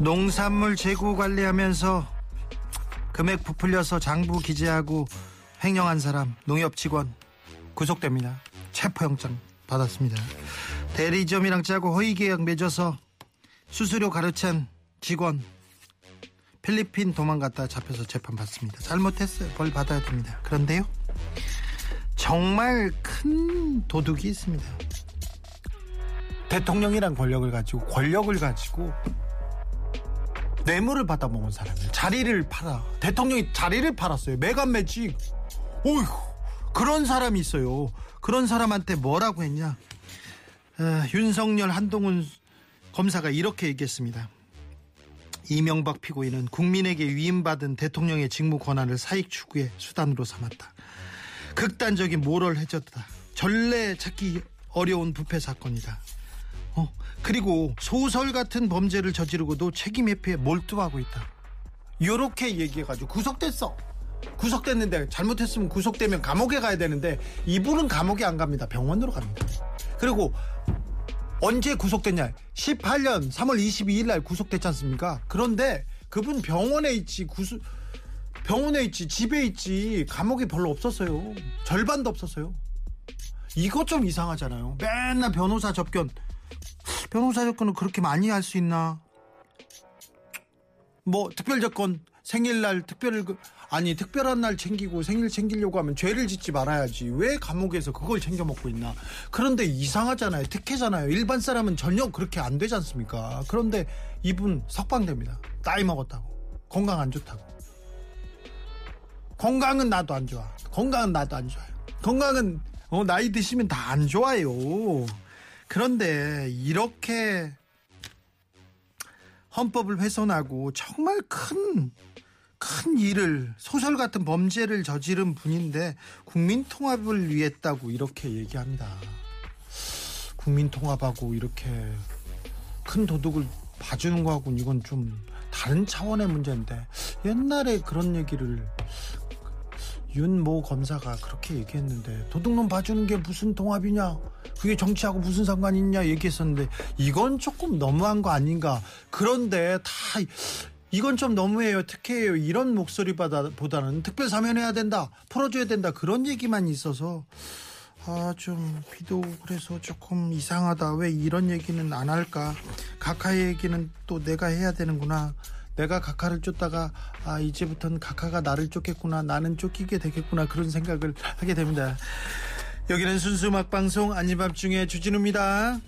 농산물 재고 관리하면서 금액 부풀려서 장부 기재하고 횡령한 사람 농협 직원 구속됩니다. 체포영장 받았습니다. 대리점이랑 짜고 허위 계약 맺어서 수수료 가르친 직원 필리핀 도망갔다 잡혀서 재판 받습니다. 잘못했어요. 벌 받아야 됩니다. 그런데요. 정말 큰 도둑이 있습니다. 대통령이란 권력을 가지고 권력을 가지고 뇌물을 받아먹은 사람이에요. 자리를 팔아. 대통령이 자리를 팔았어요. 매간 매직. 오휴, 그런 사람이 있어요. 그런 사람한테 뭐라고 했냐. 아, 윤석열 한동훈 검사가 이렇게 얘기했습니다. 이명박 피고인은 국민에게 위임받은 대통령의 직무 권한을 사익 추구의 수단으로 삼았다. 극단적인 모럴 해저드다. 전례 찾기 어려운 부패 사건이다. 어, 그리고 소설 같은 범죄를 저지르고도 책임 회피에 몰두하고 있다. 요렇게 얘기해가지고 구속됐어. 구속됐는데 잘못했으면 구속되면 감옥에 가야 되는데 이분은 감옥에 안 갑니다. 병원으로 갑니다. 그리고 언제 구속됐냐? 18년 3월 22일 날 구속됐지 않습니까? 그런데 그분 병원에 있지 구수 병원에 있지 집에 있지 감옥에 별로 없었어요. 절반도 없었어요. 이거 좀 이상하잖아요. 맨날 변호사 접견 변호사 접근을 그렇게 많이 할 수 있나? 뭐 특별 접근 생일날 특별 그, 아니 특별한 날 챙기고 생일 챙기려고 하면 죄를 짓지 말아야지. 왜 감옥에서 그걸 챙겨 먹고 있나? 그런데 이상하잖아요. 특혜잖아요. 일반 사람은 전혀 그렇게 안 되지 않습니까? 그런데 이분 석방됩니다. 나이 먹었다고. 건강 안 좋다고. 건강은 나도 안 좋아. 건강은 나도 안 좋아요. 건강은 어, 나이 드시면 다 안 좋아요 그런데 이렇게 헌법을 훼손하고 정말 큰, 큰 일을, 소설 같은 범죄를 저지른 분인데 국민 통합을 위했다고 이렇게 얘기합니다. 국민 통합하고 이렇게 큰 도둑을 봐주는 거하고는 이건 좀 다른 차원의 문제인데 옛날에 그런 얘기를 윤 모 검사가 그렇게 얘기했는데 도둑놈 봐주는 게 무슨 통합이냐? 그게 정치하고 무슨 상관이 있냐 얘기했었는데 이건 조금 너무한 거 아닌가? 그런데 다 이건 좀 너무해요. 특혜예요. 이런 목소리보다는 특별 사면해야 된다. 풀어줘야 된다. 그런 얘기만 있어서 아좀 비도 그래서 조금 이상하다. 왜 이런 얘기는 안 할까? 각하의 얘기는 또 내가 해야 되는구나 내가 각하를 쫓다가 아 이제부터는 각하가 나를 쫓겠구나 나는 쫓기게 되겠구나 그런 생각을 하게 됩니다. 여기는 순수 음악 방송 아닌 밤중에 주진우입니다.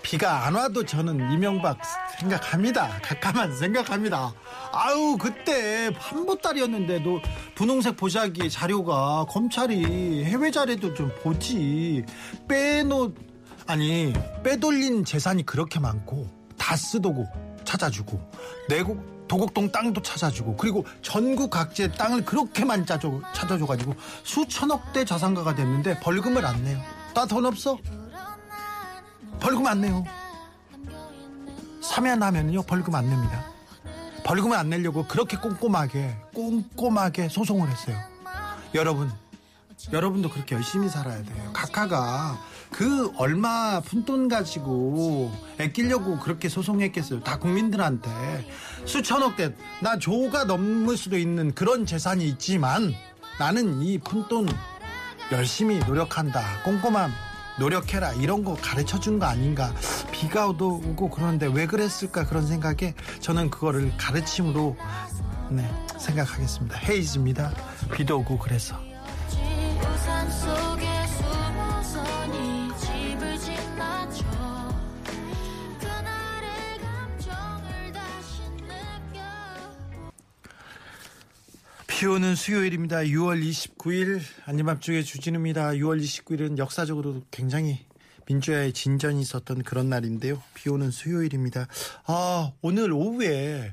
비가 안 와도 저는 이명박 생각합니다. 각하만 생각합니다. 아우 그때 한보따리였는데도 분홍색 보자기 자료가 검찰이 해외 자료도 좀 보지. 빼놓 아니 빼돌린 재산이 그렇게 많고 다스도고 찾아주고 내국 도곡동 땅도 찾아주고 그리고 전국 각지의 땅을 그렇게 많이 짜줘, 찾아줘가지고 수천억대 자산가가 됐는데 벌금을 안 내요. 나 돈 없어. 벌금 안 내요. 사면하면요 벌금 안 냅니다. 벌금을 안 내려고 그렇게 꼼꼼하게 꼼꼼하게 소송을 했어요. 여러분 여러분도 그렇게 열심히 살아야 돼요. 각하가 그 얼마 푼돈 가지고 아끼려고 그렇게 소송했겠어요. 다 국민들한테. 수천억 대, 나 조가 넘을 수도 있는 그런 재산이 있지만 나는 이 푼돈 열심히 노력한다. 꼼꼼함 노력해라. 이런 거 가르쳐 준 거 아닌가. 비가 오도 오고 그러는데 왜 그랬을까? 그런 생각에 저는 그거를 가르침으로 네 생각하겠습니다. 헤이즈입니다. 비도 오고 그래서 비 오는 수요일입니다. 6월 29일 안님밤중에 주진우입니다. 6월 29일은 역사적으로 굉장히 민주화의 진전이 있었던 그런 날인데요. 비 오는 수요일입니다. 아, 오늘 오후에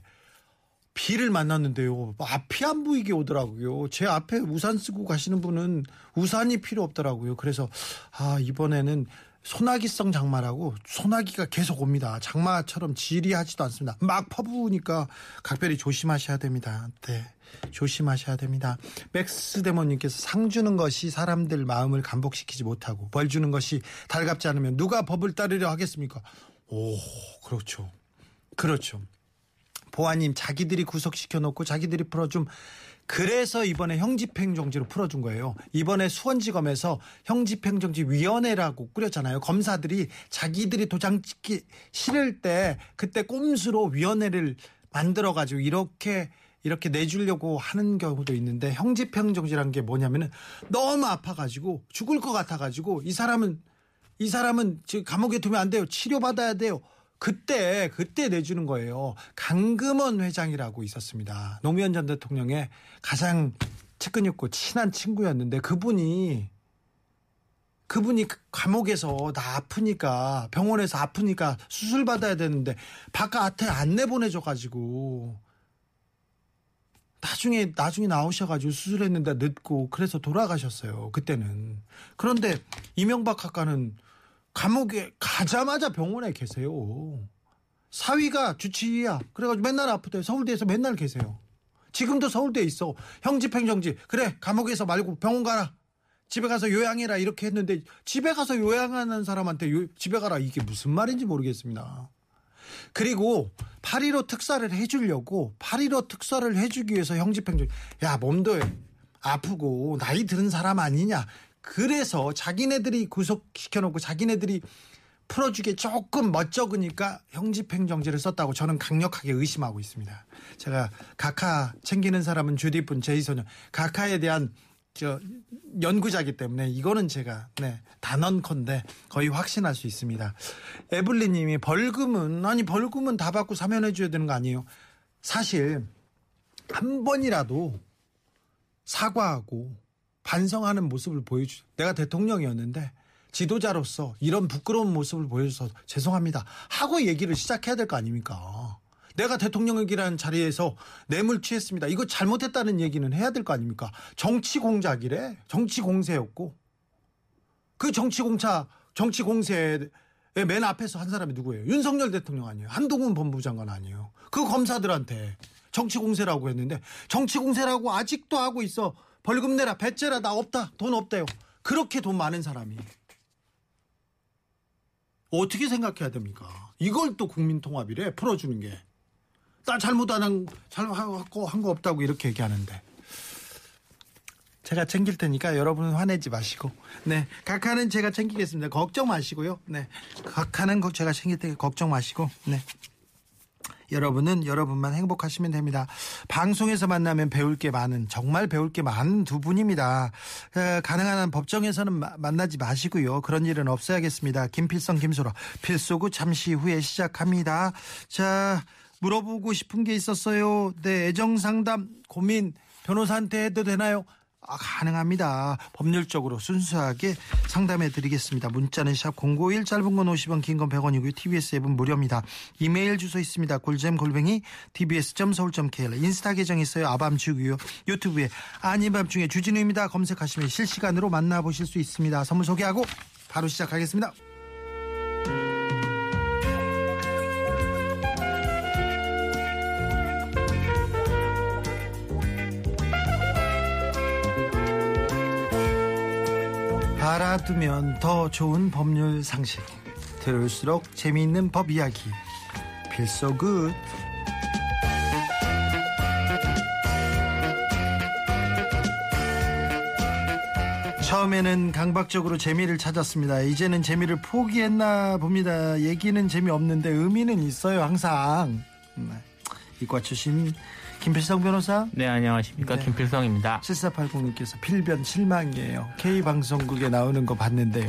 비를 만났는데요. 앞이 안 보이게 오더라고요. 제 앞에 우산 쓰고 가시는 분은 우산이 필요 없더라고요. 그래서 아, 이번에는 소나기성 장마라고 소나기가 계속 옵니다. 장마처럼 지리하지도 않습니다. 막 퍼부으니까 각별히 조심하셔야 됩니다. 네. 조심하셔야 됩니다. 맥스 데모님께서 상 주는 것이 사람들 마음을 감복시키지 못하고 벌 주는 것이 달갑지 않으면 누가 법을 따르려 하겠습니까? 오, 그렇죠. 그렇죠. 보아님 자기들이 구속시켜 놓고 자기들이 풀어줌 그래서 이번에 형집행정지로 풀어준 거예요. 이번에 수원지검에서 형집행정지 위원회라고 꾸렸잖아요. 검사들이 자기들이 도장 찍기 싫을 때 그때 꼼수로 위원회를 만들어 가지고 이렇게 이렇게 내주려고 하는 경우도 있는데 형집행정지란 게 뭐냐면은 너무 아파가지고 죽을 것 같아가지고 이 사람은 이 사람은 지금 감옥에 두면 안 돼요. 치료받아야 돼요. 그때 그때 내주는 거예요. 강금원 회장이라고 있었습니다. 노무현 전 대통령의 가장 측근 있고 친한 친구였는데 그분이 그분이 감옥에서 나 아프니까 병원에서 아프니까 수술 받아야 되는데 바깥에 안 내보내줘 가지고 나중에 나중에 나오셔가지고 수술했는데 늦고 그래서 돌아가셨어요 그때는 그런데 이명박 학과는 감옥에 가자마자 병원에 계세요. 사위가 주치의야. 그래가지고 맨날 아프대요. 서울대에서 맨날 계세요. 지금도 서울대에 있어. 형 집행정지. 그래 감옥에서 말고 병원 가라. 집에 가서 요양해라 이렇게 했는데 집에 가서 요양하는 사람한테 요, 집에 가라 이게 무슨 말인지 모르겠습니다. 그리고 8.15 특사를 해주려고 8.15 특사를 해주기 위해서 형 집행정 야 몸도 아프고 나이 드는 사람 아니냐 그래서 자기네들이 구속시켜 놓고 자기네들이 풀어주기 조금 멋쩍으니까 형집행정지를 썼다고 저는 강력하게 의심하고 있습니다. 제가 각하 챙기는 사람은 주디뿐 제이소녀 각하에 대한 저 연구자기 때문에 이거는 제가 네 단언컨대 거의 확신할 수 있습니다. 에블리님이 벌금은 아니 벌금은 다 받고 사면해 줘야 되는 거 아니에요? 사실 한 번이라도 사과하고 반성하는 모습을 보여주. 내가 대통령이었는데 지도자로서 이런 부끄러운 모습을 보여줘서 죄송합니다. 하고 얘기를 시작해야 될 거 아닙니까? 내가 대통령이라는 자리에서 뇌물 취했습니다. 이거 잘못했다는 얘기는 해야 될 거 아닙니까? 정치 공작이래. 정치 공세였고. 그 정치 공차, 정치 공세의 맨 앞에서 한 사람이 누구예요? 윤석열 대통령 아니에요. 한동훈 법무장관 아니에요. 그 검사들한테 정치 공세라고 했는데 정치 공세라고 아직도 하고 있어. 벌금 내라, 배째라, 나 없다, 돈 없대요. 그렇게 돈 많은 사람이. 어떻게 생각해야 됩니까? 이걸 또 국민통합이래, 풀어주는 게. 나 잘못 안 한, 잘하고 한 거 없다고 이렇게 얘기하는데. 제가 챙길 테니까 여러분은 화내지 마시고. 네. 각하는 제가 챙기겠습니다. 걱정 마시고요. 네. 각하는 제가 챙길 테니까 걱정 마시고. 네. 여러분은 여러분만 행복하시면 됩니다. 방송에서 만나면 배울 게 많은 정말 배울 게 많은 두 분입니다. 에, 가능한 한 법정에서는 마, 만나지 마시고요. 그런 일은 없어야겠습니다. 김필성 김소라 필소구 잠시 후에 시작합니다. 자 물어보고 싶은 게 있었어요. 네 애정 상담 고민 변호사한테 해도 되나요? 아, 가능합니다. 법률적으로 순수하게 상담해 드리겠습니다. 문자는 샵 051 짧은 건 50원 긴 건 100원이고요. TBS 앱은 무료입니다. 이메일 주소 있습니다. 골잼 골뱅이 tbs.서울.kr 인스타 계정 있어요. 아밤주고요. 유튜브에 아닌 밤중에 주진우입니다. 검색하시면 실시간으로 만나보실 수 있습니다. 선물 소개하고 바로 시작하겠습니다. 알아두면 더 좋은 법률 상식 들을수록 재미있는 법 이야기 Feel so good 처음에는 강박적으로 재미를 찾았습니다. 이제는 재미를 포기했나 봅니다. 얘기는 재미없는데 의미는 있어요, 항상. 네. 이과 출신 김필성 변호사. 네, 안녕하십니까. 네. 김필성입니다. 7480님께서 필변 실망이에요. K방송국에 나오는 거 봤는데요.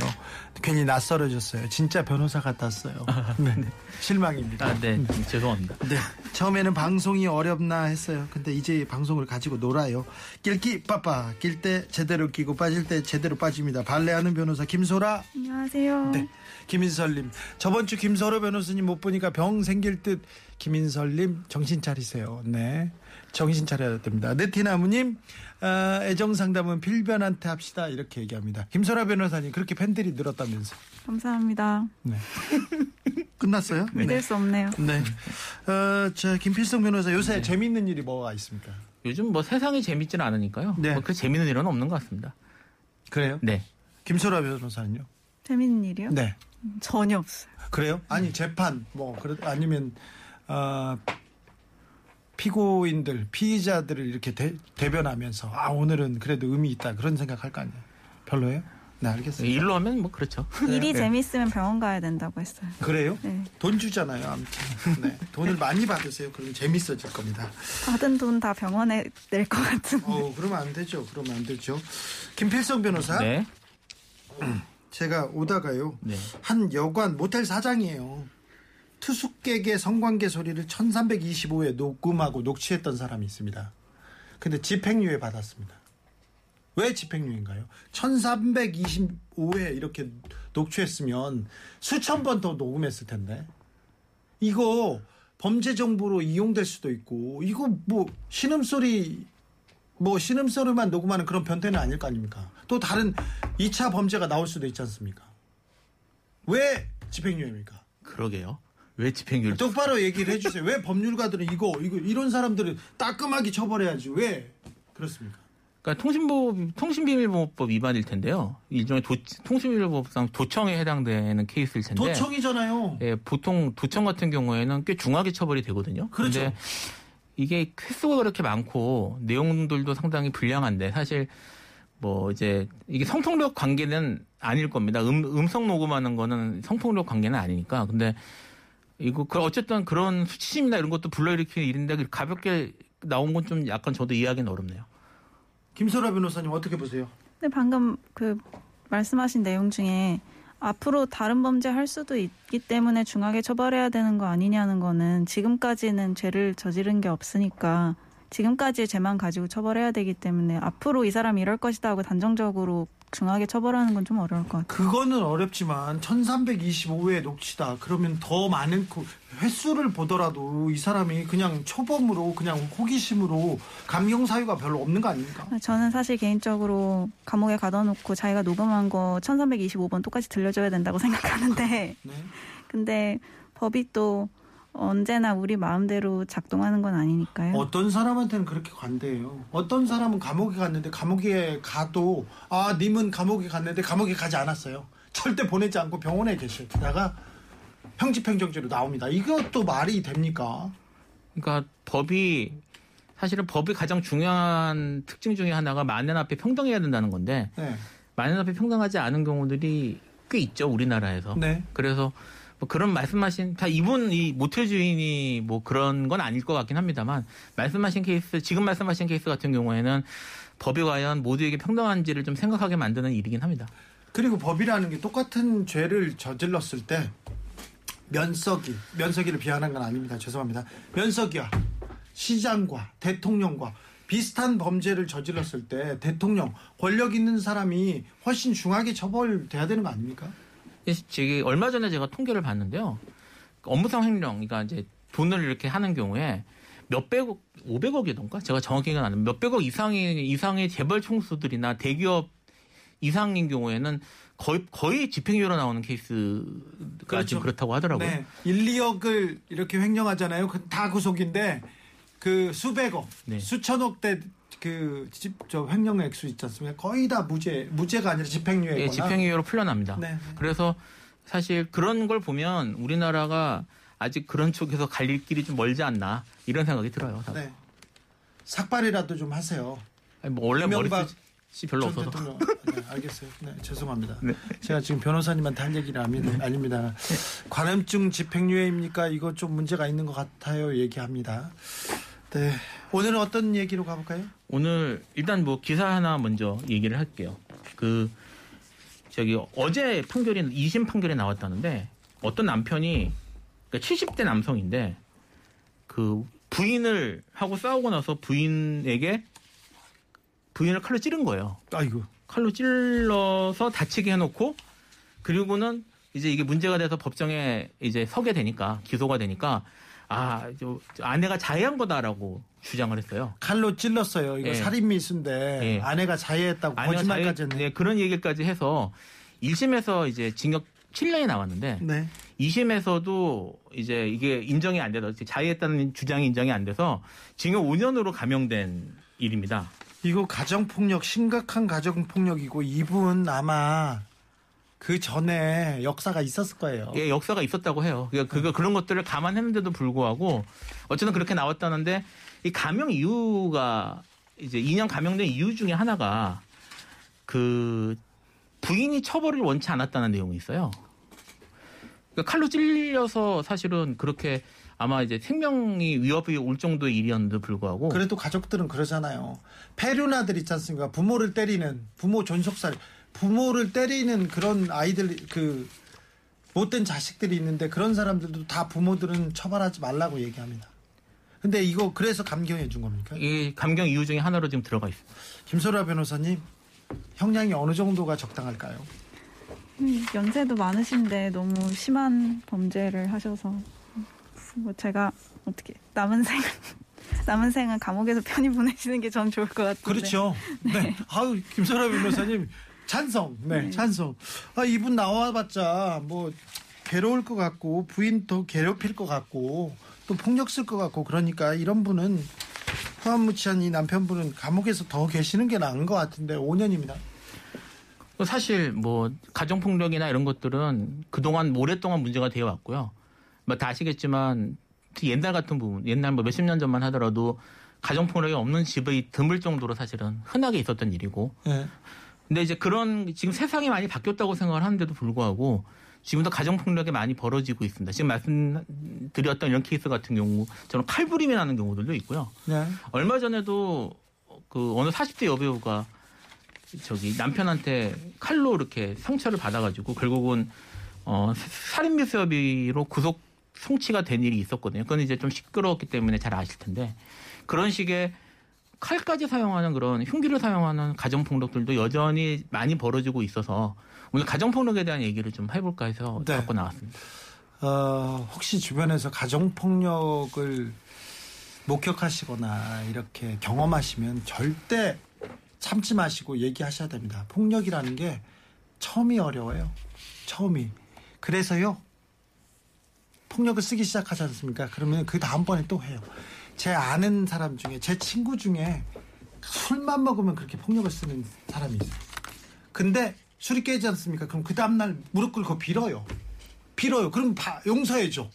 괜히 낯설어졌어요. 진짜 변호사 같았어요. 네. 실망입니다. 아, 네. 죄송합니다. 네. 처음에는 방송이 어렵나 했어요. 근데 이제 방송을 가지고 놀아요. 낄기 빠빠. 낄 때 제대로 끼고 빠질 때 제대로 빠집니다. 발레하는 변호사 김소라. 안녕하세요. 네. 김인설님. 저번 주 김서로 변호사님 못 보니까 병 생길 듯 김인설님 정신 차리세요. 네. 정신 차려야 됩니다. 네티나무님, 아, 애정 상담은 필변한테 합시다. 이렇게 얘기합니다. 김소라 변호사님, 그렇게 팬들이 늘었다면서. 감사합니다. 네. 끝났어요? 믿을 수 없네요. 네. 어, 저, 김필성 변호사, 요새 재밌는 일이 뭐가 있습니까? 요즘 뭐 세상이 재밌지는 않으니까요. 네. 뭐그 재밌는 일은 없는 것 같습니다. 그래요? 네. 김소라 변호사는요? 재밌는 일이요? 네. 전혀 없어요. 그래요? 아니 재판 뭐 그렇 아니면 어, 피고인들 피의자들을 이렇게 대, 대변하면서 아 오늘은 그래도 의미 있다 그런 생각할 거 아니에요? 별로예요? 네 알겠습니다. 일로 하면 뭐 그렇죠. 일이 네. 재밌으면 병원 가야 된다고 했어요. 그래요? 네. 돈 주잖아요. 아무튼 네. 돈을 많이 받으세요. 그럼 재밌어질 겁니다. 받은 돈 다 병원에 낼 것 같은. 어 그러면 안 되죠. 그러면 안 되죠. 김필성 변호사 네. 제가 오다가요 네. 한 여관 모텔 사장이에요. 투숙객의 성관계 소리를 1325회 녹음하고 녹취했던 사람이 있습니다. 근데 집행유예 받았습니다. 왜 집행유예인가요? 1325회 이렇게 녹취했으면 수천 번 더 녹음했을 텐데. 이거 범죄 정보로 이용될 수도 있고, 이거 뭐 신음소리, 뭐 신음소리만 녹음하는 그런 변태는 아닐 거 아닙니까? 또 다른 2차 범죄가 나올 수도 있지 않습니까? 왜 집행유예입니까? 그러게요. 왜 집행유예? 똑바로 얘기를 해주세요. 왜 법률가들은 이거, 이거, 이런 사람들은 따끔하게 처벌해야지. 왜 그렇습니까? 그러니까 통신보 통신비밀보호법 위반일 텐데요. 일종의 도, 통신비밀보호법상 도청에 해당되는 케이스일 텐데. 도청이잖아요. 예, 보통 도청 같은 경우에는 꽤 중하게 처벌이 되거든요. 그렇죠. 이게 횟수가 그렇게 많고 내용들도 상당히 불량한데 사실 뭐 이제 이게 성폭력 관계는 아닐 겁니다. 음, 음성 녹음하는 거는 성폭력 관계는 아니니까. 근데 이거 그 어쨌든 그런 수치심이나 이런 것도 불러일으키는 일인데 가볍게 나온 건 좀 약간 저도 이해하기는 어렵네요. 김소라 변호사님 어떻게 보세요? 근데 방금 그 말씀하신 내용 중에 앞으로 다른 범죄 할 수도 있기 때문에 중하게 처벌해야 되는 거 아니냐는 거는 지금까지는 죄를 저지른 게 없으니까 지금까지의 죄만 가지고 처벌해야 되기 때문에 앞으로 이 사람이 이럴 것이다 하고 단정적으로 중하게 처벌하는 건 좀 어려울 것 같아요. 그거는 어렵지만 1325회 녹취다. 그러면 더 많은 그 횟수를 보더라도 이 사람이 그냥 초범으로 그냥 호기심으로 감경 사유가 별로 없는 거 아닙니까? 저는 사실 개인적으로 감옥에 가둬놓고 자기가 녹음한 거 1325번 똑같이 들려줘야 된다고 생각하는데 네. 근데 법이 또 언제나 우리 마음대로 작동하는 건 아니니까요. 어떤 사람한테는 그렇게 관대해요. 어떤 사람은 감옥에 갔는데 감옥에 가도 아 님은 감옥에 갔는데 감옥에 가지 않았어요. 절대 보내지 않고 병원에 계시다가 형집행정죄로 나옵니다. 이것도 말이 됩니까? 그러니까 법이 사실은 법의 가장 중요한 특징 중에 하나가 만연 앞에 평등해야 된다는 건데 네. 만연 앞에 평등하지 않은 경우들이 꽤 있죠 우리나라에서. 네. 그래서 뭐 그런 말씀하신 다 이분 이 모텔 주인이 뭐 그런 건 아닐 것 같긴 합니다만 말씀하신 케이스 지금 말씀하신 케이스 같은 경우에는 법이 과연 모두에게 평등한지를 좀 생각하게 만드는 일이긴 합니다. 그리고 법이라는 게 똑같은 죄를 저질렀을 때 면석이 면석이를 비하하는 건 아닙니다. 죄송합니다. 면석이와 시장과 대통령과 비슷한 범죄를 저질렀을 때 대통령 권력 있는 사람이 훨씬 중하게 처벌돼야 되는 거 아닙니까? 저기 얼마 전에 제가 통계를 봤는데요. 업무상 횡령, 그러니까 이제 돈을 이렇게 하는 경우에 몇백억, 500억이던가? 제가 정확히 기억 안 나는데 몇백억 이상의 이상의 재벌 총수들이나 대기업 이상인 경우에는 거의 거의 집행유예로 나오는 케이스가 그렇죠. 지금 그렇다고 하더라고요. 네. 1, 2억을 이렇게 횡령하잖아요. 그다 구속인데 그 수백억, 네. 수천억 대 그 저 횡령 액수 있지 않습니까? 거의 다 무죄, 무죄가 아니라 집행유예거나. 예, 집행유예로 풀려납니다. 네. 그래서 사실 그런 걸 보면 우리나라가 아직 그런 쪽에서 갈릴 길이 좀 멀지 않나 이런 생각이 들어요. 네. 삭발이라도 좀 하세요. 아니, 뭐 원래 머리숱이 별로 전 없어서. 네, 알겠어요. 네, 죄송합니다. 네. 제가 지금 변호사님한테 할 얘기는 아닙니다. 아닙니다. 관음증 집행유예입니까? 이거 좀 문제가 있는 것 같아요. 얘기합니다. 네. 오늘은 어떤 얘기로 가볼까요? 오늘 일단 뭐 기사 하나 먼저 얘기를 할게요. 그 저기 어제 판결이 2심 판결이 나왔다는데 어떤 남편이 그러니까 70대 남성인데 그 부인을 하고 싸우고 나서 부인에게 부인을 칼로 찌른 거예요. 아이고. 칼로 찔러서 다치게 해놓고 그리고는 이제 이게 문제가 돼서 법정에 이제 서게 되니까 기소가 되니까 아, 저 아내가 자해한 거다라고 주장을 했어요. 칼로 찔렀어요. 이거 예. 살인 미수인데 예. 아내가 자해했다고 아내가 거짓말까지 했네. 네, 그런 얘기까지 해서 1심에서 이제 징역 7년이 나왔는데 네. 2심에서도 이제 이게 인정이 안 돼서 자해했다는 주장이 인정이 안 돼서 징역 5년으로 감형된 일입니다. 이거 가정폭력 심각한 가정폭력이고 이분 아마 그 전에 역사가 있었을 거예요. 예, 역사가 있었다고 해요. 그러니까 그거 그런 것들을 감안했는데도 불구하고 어쨌든 그렇게 나왔다는데 이 감형 이유가 이제 2년 감형된 이유 중에 하나가 그 부인이 처벌을 원치 않았다는 내용이 있어요. 그러니까 칼로 찔려서 사실은 그렇게 아마 이제 생명이 위협이 올 정도의 일이었는데도 불구하고 그래도 가족들은 그러잖아요. 폐륜아들 있지 않습니까? 부모를 때리는 부모 존속살, 부모를 때리는 그런 아이들 그 못된 자식들이 있는데 그런 사람들도 다 부모들은 처벌하지 말라고 얘기합니다. 근데 이거 그래서 감경해 준 겁니까? 이 감경 이유 중에 하나로 지금 들어가 있습니다. 김소라 변호사님 형량이 어느 정도가 적당할까요? 음, 연세도 많으신데 너무 심한 범죄를 하셔서 뭐 제가 어떻게 남은 생 남은 생은 감옥에서 편히 보내시는 게 전 좋을 것 같은데. 그렇죠. 네. 아유, 김선아 변호사님, 찬성. 네, 찬성. 아, 이분 나와봤자, 뭐, 괴로울 것 같고, 부인 더 괴롭힐 것 같고, 또 폭력 쓸 것 같고, 그러니까 이런 분은, 후한무치한 이 남편분은 감옥에서 더 계시는 게 나은 것 같은데, 5년입니다. 사실 뭐 가정폭력이나 이런 것들은 그동안 오랫동안 문제가 되어 왔고요. 뭐 다 아시겠지만 옛날 같은 부분, 옛날 뭐 몇십 년 전만 하더라도 가정폭력이 없는 집이 드물 정도로 사실은 흔하게 있었던 일이고. 네. 근데 이제 그런 지금 세상이 많이 바뀌었다고 생각을 하는데도 불구하고 지금도 가정폭력이 많이 벌어지고 있습니다. 지금 말씀드렸던 이런 케이스 같은 경우 저는 칼부림이 나는 경우들도 있고요. 네. 얼마 전에도 그 어느 40대 여배우가 저기 남편한테 칼로 이렇게 상처를 받아가지고 결국은 어 살인 미수 협의로 구속 송치가 된 일이 있었거든요. 그건 이제 좀 시끄러웠기 때문에 잘 아실 텐데 그런 식의 칼까지 사용하는 그런 흉기를 사용하는 가정 폭력들도 여전히 많이 벌어지고 있어서 오늘 가정 폭력에 대한 얘기를 좀 해볼까 해서 네. 갖고 나왔습니다. 어, 혹시 주변에서 가정 폭력을 목격하시거나 이렇게 경험하시면 절대 참지 마시고 얘기하셔야 됩니다. 폭력이라는 게 처음이 어려워요. 처음이. 그래서요, 폭력을 쓰기 시작하지 않습니까? 그러면 그 다음번에 또 해요. 제 아는 사람 중에, 제 친구 중에 술만 먹으면 그렇게 폭력을 쓰는 사람이 있어요. 근데 술이 깨지 않습니까? 그럼 그 다음날 무릎 꿇고 빌어요. 빌어요. 그럼 다 용서해줘.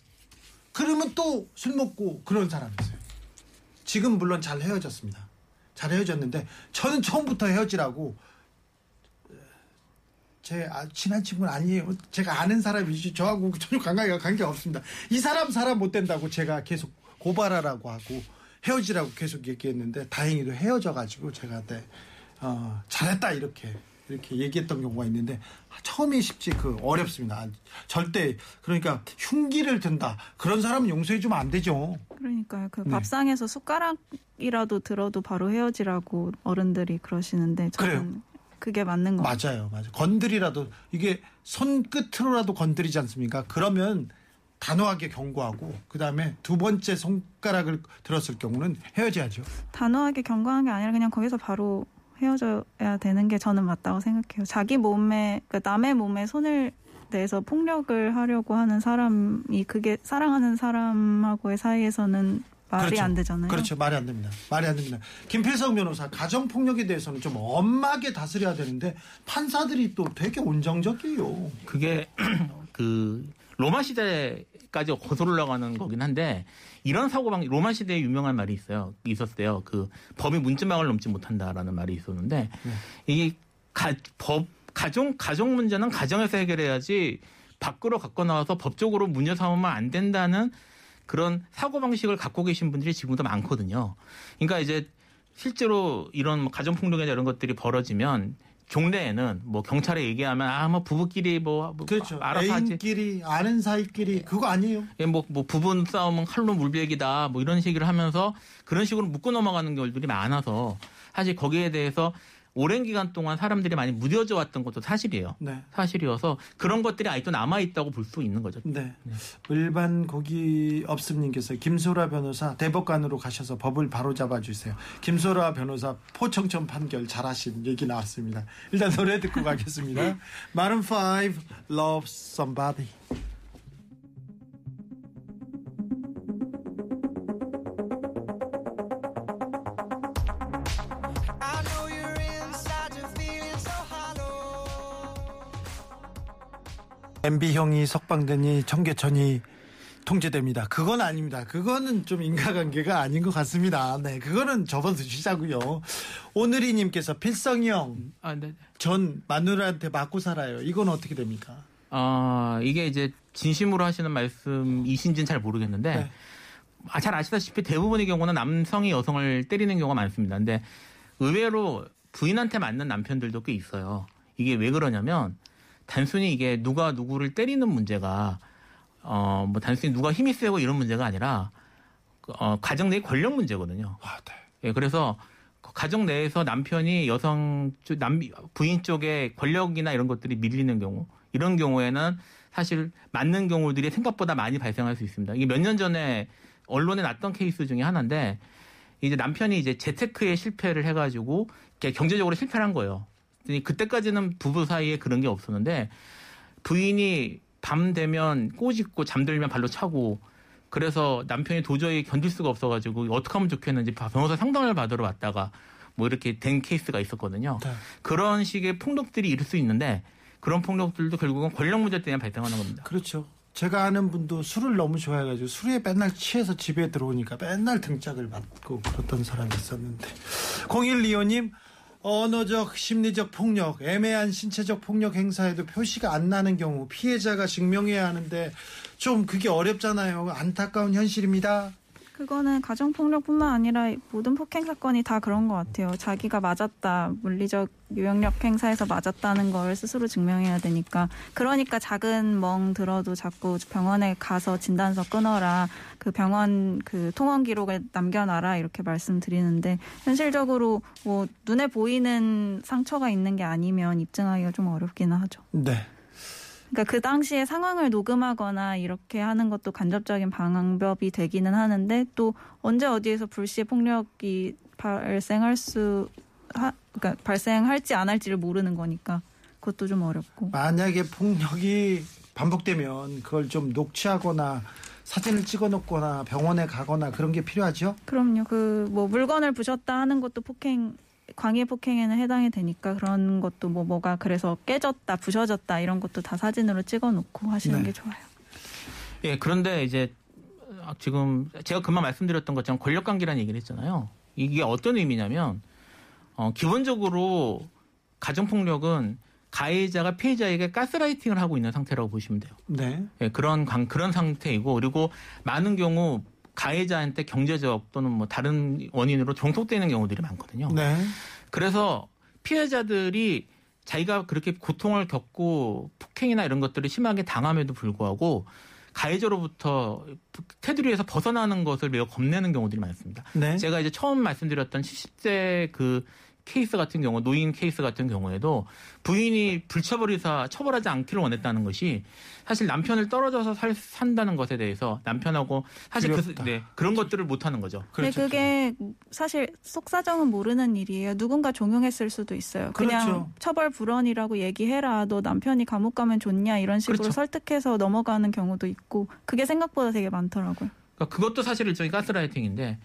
그러면 또 술 먹고 그런 사람이 있어요. 지금 물론 잘 헤어졌습니다. 잘 헤어졌는데 저는 처음부터 헤어지라고 제 아- 친한 친구는 아니에요. 제가 아는 사람이지 저하고 전혀 관계가 관계 없습니다. 이 사람 사람 못 된다고 제가 계속 고발하라고 하고 헤어지라고 계속 얘기했는데 다행히도 헤어져가지고 제가 네, 어, 잘했다 이렇게 이렇게 얘기했던 경우가 있는데 처음이 쉽지 그 어렵습니다. 절대 그러니까 흉기를 든다 그런 사람은 용서해 주면 안 되죠. 그러니까요. 그 네. 밥상에서 숟가락이라도 들어도 바로 헤어지라고 어른들이 그러시는데 저는 그래요. 그게 맞는 것 같아요. 맞아요, 맞아요. 건드리라도 이게 손 끝으로라도 건드리지 않습니까? 그러면 단호하게 경고하고 그 다음에 두 번째 손가락을 들었을 경우는 헤어져야죠. 단호하게 경고한 게 아니라 그냥 거기서 바로 헤어져야 되는 게 저는 맞다고 생각해요. 자기 몸에 그러니까 남의 몸에 손을 내서 폭력을 하려고 하는 사람이 그게 사랑하는 사람하고의 사이에서는 말이 그렇죠. 안 되잖아요. 그렇죠. 말이 안 됩니다. 말이 안 됩니다. 김필성 변호사 가정 폭력에 대해서는 좀 엄하게 다스려야 되는데 판사들이 또 되게 온정적이에요. 그게 그 로마 시대 까지 거슬러 올라가는 거긴 한데 이런 사고방 로마 시대에 유명한 말이 있어요. 있었어요. 그 법이 문지방을 넘지 못한다라는 말이 있었는데 이게 가, 법 가정 가정 문제는 가정에서 해결해야지 밖으로 갖고 나와서 법적으로 문제 삼으면 안 된다는 그런 사고 방식을 갖고 계신 분들이 지금도 많거든요. 그러니까 이제 실제로 이런 뭐 가정 폭력이나 이런 것들이 벌어지면 종래에는 뭐 경찰에 얘기하면 아 뭐 부부끼리 뭐, 뭐 그렇죠. 알아서 하지. 애인끼리 아는 사이끼리 그거 아니에요. 예, 뭐, 뭐 부분 싸움은 칼로 물베기다 뭐 이런 식으로 하면서 그런 식으로 묶고 넘어가는 경우들이 많아서 사실 거기에 대해서 오랜 기간 동안 사람들이 많이 무뎌져 왔던 것도 사실이에요. 네. 사실이어서 그런 것들이 아직도 남아 있다고 볼 수 있는 거죠. 네. 일반 고기 업습님께서 김소라 변호사 대법관으로 가셔서 법을 바로 잡아 주세요. 김소라 변호사 포청천 판결 잘하신 얘기 나왔습니다. 일단 노래 듣고 가겠습니다. 마른 5 Love Somebody. MB형이 석방되니 청계천이 통제됩니다. 그건 아닙니다. 그거는 좀 인과관계가 아닌 것 같습니다. 네, 그거는 접어두시자고요. 오늘이님께서 필성형 아, 네. 전 마누라한테 맞고 살아요. 이건 어떻게 됩니까? 아, 이게 이제 진심으로 하시는 말씀이신지는 잘 모르겠는데 네. 아, 잘 아시다시피 대부분의 경우는 남성이 여성을 때리는 경우가 많습니다. 근데 의외로 부인한테 맞는 남편들도 꽤 있어요. 이게 왜 그러냐면 단순히 이게 누가 누구를 때리는 문제가 어 뭐 단순히 누가 힘이 세고 이런 문제가 아니라 어 가정 내 권력 문제거든요. 아, 네. 예, 그래서 가정 내에서 남편이 여성 쪽, 남, 부인 쪽에 권력이나 이런 것들이 밀리는 경우, 이런 경우에는 사실 맞는 경우들이 생각보다 많이 발생할 수 있습니다. 이게 몇 년 전에 언론에 났던 케이스 중에 하나인데, 이제 남편이 이제 재테크에 실패를 해가지고 이렇게 경제적으로 실패를 한 거예요. 그때까지는 부부 사이에 그런 게 없었는데, 부인이 밤 되면 꼬집고 잠들면 발로 차고 그래서 남편이 도저히 견딜 수가 없어가지고 어떻게 하면 좋겠는지 변호사 상담을 받으러 왔다가 뭐 이렇게 된 케이스가 있었거든요. 네. 그런 식의 폭력들이 있을 수 있는데 그런 폭력들도 결국은 권력 문제 때문에 발생하는 겁니다. 그렇죠. 제가 아는 분도 술을 너무 좋아해가지고 술에 맨날 취해서 집에 들어오니까 맨날 등짝을 맞고 그랬던 사람이 있었는데 0125님 언어적 심리적 폭력 애매한 신체적 폭력 행사에도 표시가 안 나는 경우 피해자가 증명해야 하는데 좀 그게 어렵잖아요. 안타까운 현실입니다 그거는 가정폭력뿐만 아니라 모든 폭행 사건이 다 그런 것 같아요. 자기가 맞았다, 물리적 유형력 행사에서 맞았다는 걸 스스로 증명해야 되니까. 그러니까 작은 멍 들어도 자꾸 병원에 가서 진단서 끊어라, 그 병원 그 통원 기록을 남겨놔라 이렇게 말씀드리는데 현실적으로 뭐 눈에 보이는 상처가 있는 게 아니면 입증하기가 좀 어렵기는 하죠. 네 그러니까 그 당시에 상황을 녹음하거나 이렇게 하는 것도 간접적인 방법이 되기는 하는데 또 언제 어디에서 불시의 폭력이 발생할 수 하, 그러니까 발생할지 안 할지를 모르는 거니까 그것도 좀 어렵고. 만약에 폭력이 반복되면 그걸 좀 녹취하거나 사진을 찍어놓거나 병원에 가거나 그런 게 필요하죠? 그럼요. 그 뭐 물건을 부셨다 하는 것도 폭행 광해 폭행에는 해당이 되니까 그런 것도 뭐 뭐가 그래서 깨졌다 부셔졌다 이런 것도 다 사진으로 찍어놓고 하시는 네. 게 좋아요. 예, 그런데 이제 지금 제가 금방 말씀드렸던 것처럼 권력 관계라는 얘기를 했잖아요. 이게 어떤 의미냐면 어, 기본적으로 가정 폭력은 가해자가 피해자에게 가스라이팅을 하고 있는 상태라고 보시면 돼요. 네 예, 그런 관- 그런 상태이고 그리고 많은 경우 가해자한테 경제적 또는 뭐 다른 원인으로 종속되는 경우들이 많거든요. 네. 그래서 피해자들이 자기가 그렇게 고통을 겪고 폭행이나 이런 것들을 심하게 당함에도 불구하고 가해자로부터 테두리에서 벗어나는 것을 매우 겁내는 경우들이 많습니다. 네. 제가 이제 처음 말씀드렸던 70대 그 케이스 같은 경우, 노인 케이스 같은 경우에도 부인이 불처벌이사 처벌하지 않기를 원했다는 것이 사실 남편을 떨어져서 살, 산다는 것에 대해서 남편하고 사실 그. 네, 그런 것들을 못 하는 거죠. 근데 그렇죠. 그게 사실 속사정은 모르는 일이에요. 누군가 종용했을 수도 있어요. 그냥 그렇죠. 처벌 불원이라고 얘기해라. 너 남편이 감옥 가면 좋냐 이런 식으로 그렇죠. 설득해서 넘어가는 경우도 있고 그게 생각보다 되게 많더라고요. 그러니까 그것도 사실 일종의 가스라이팅인데,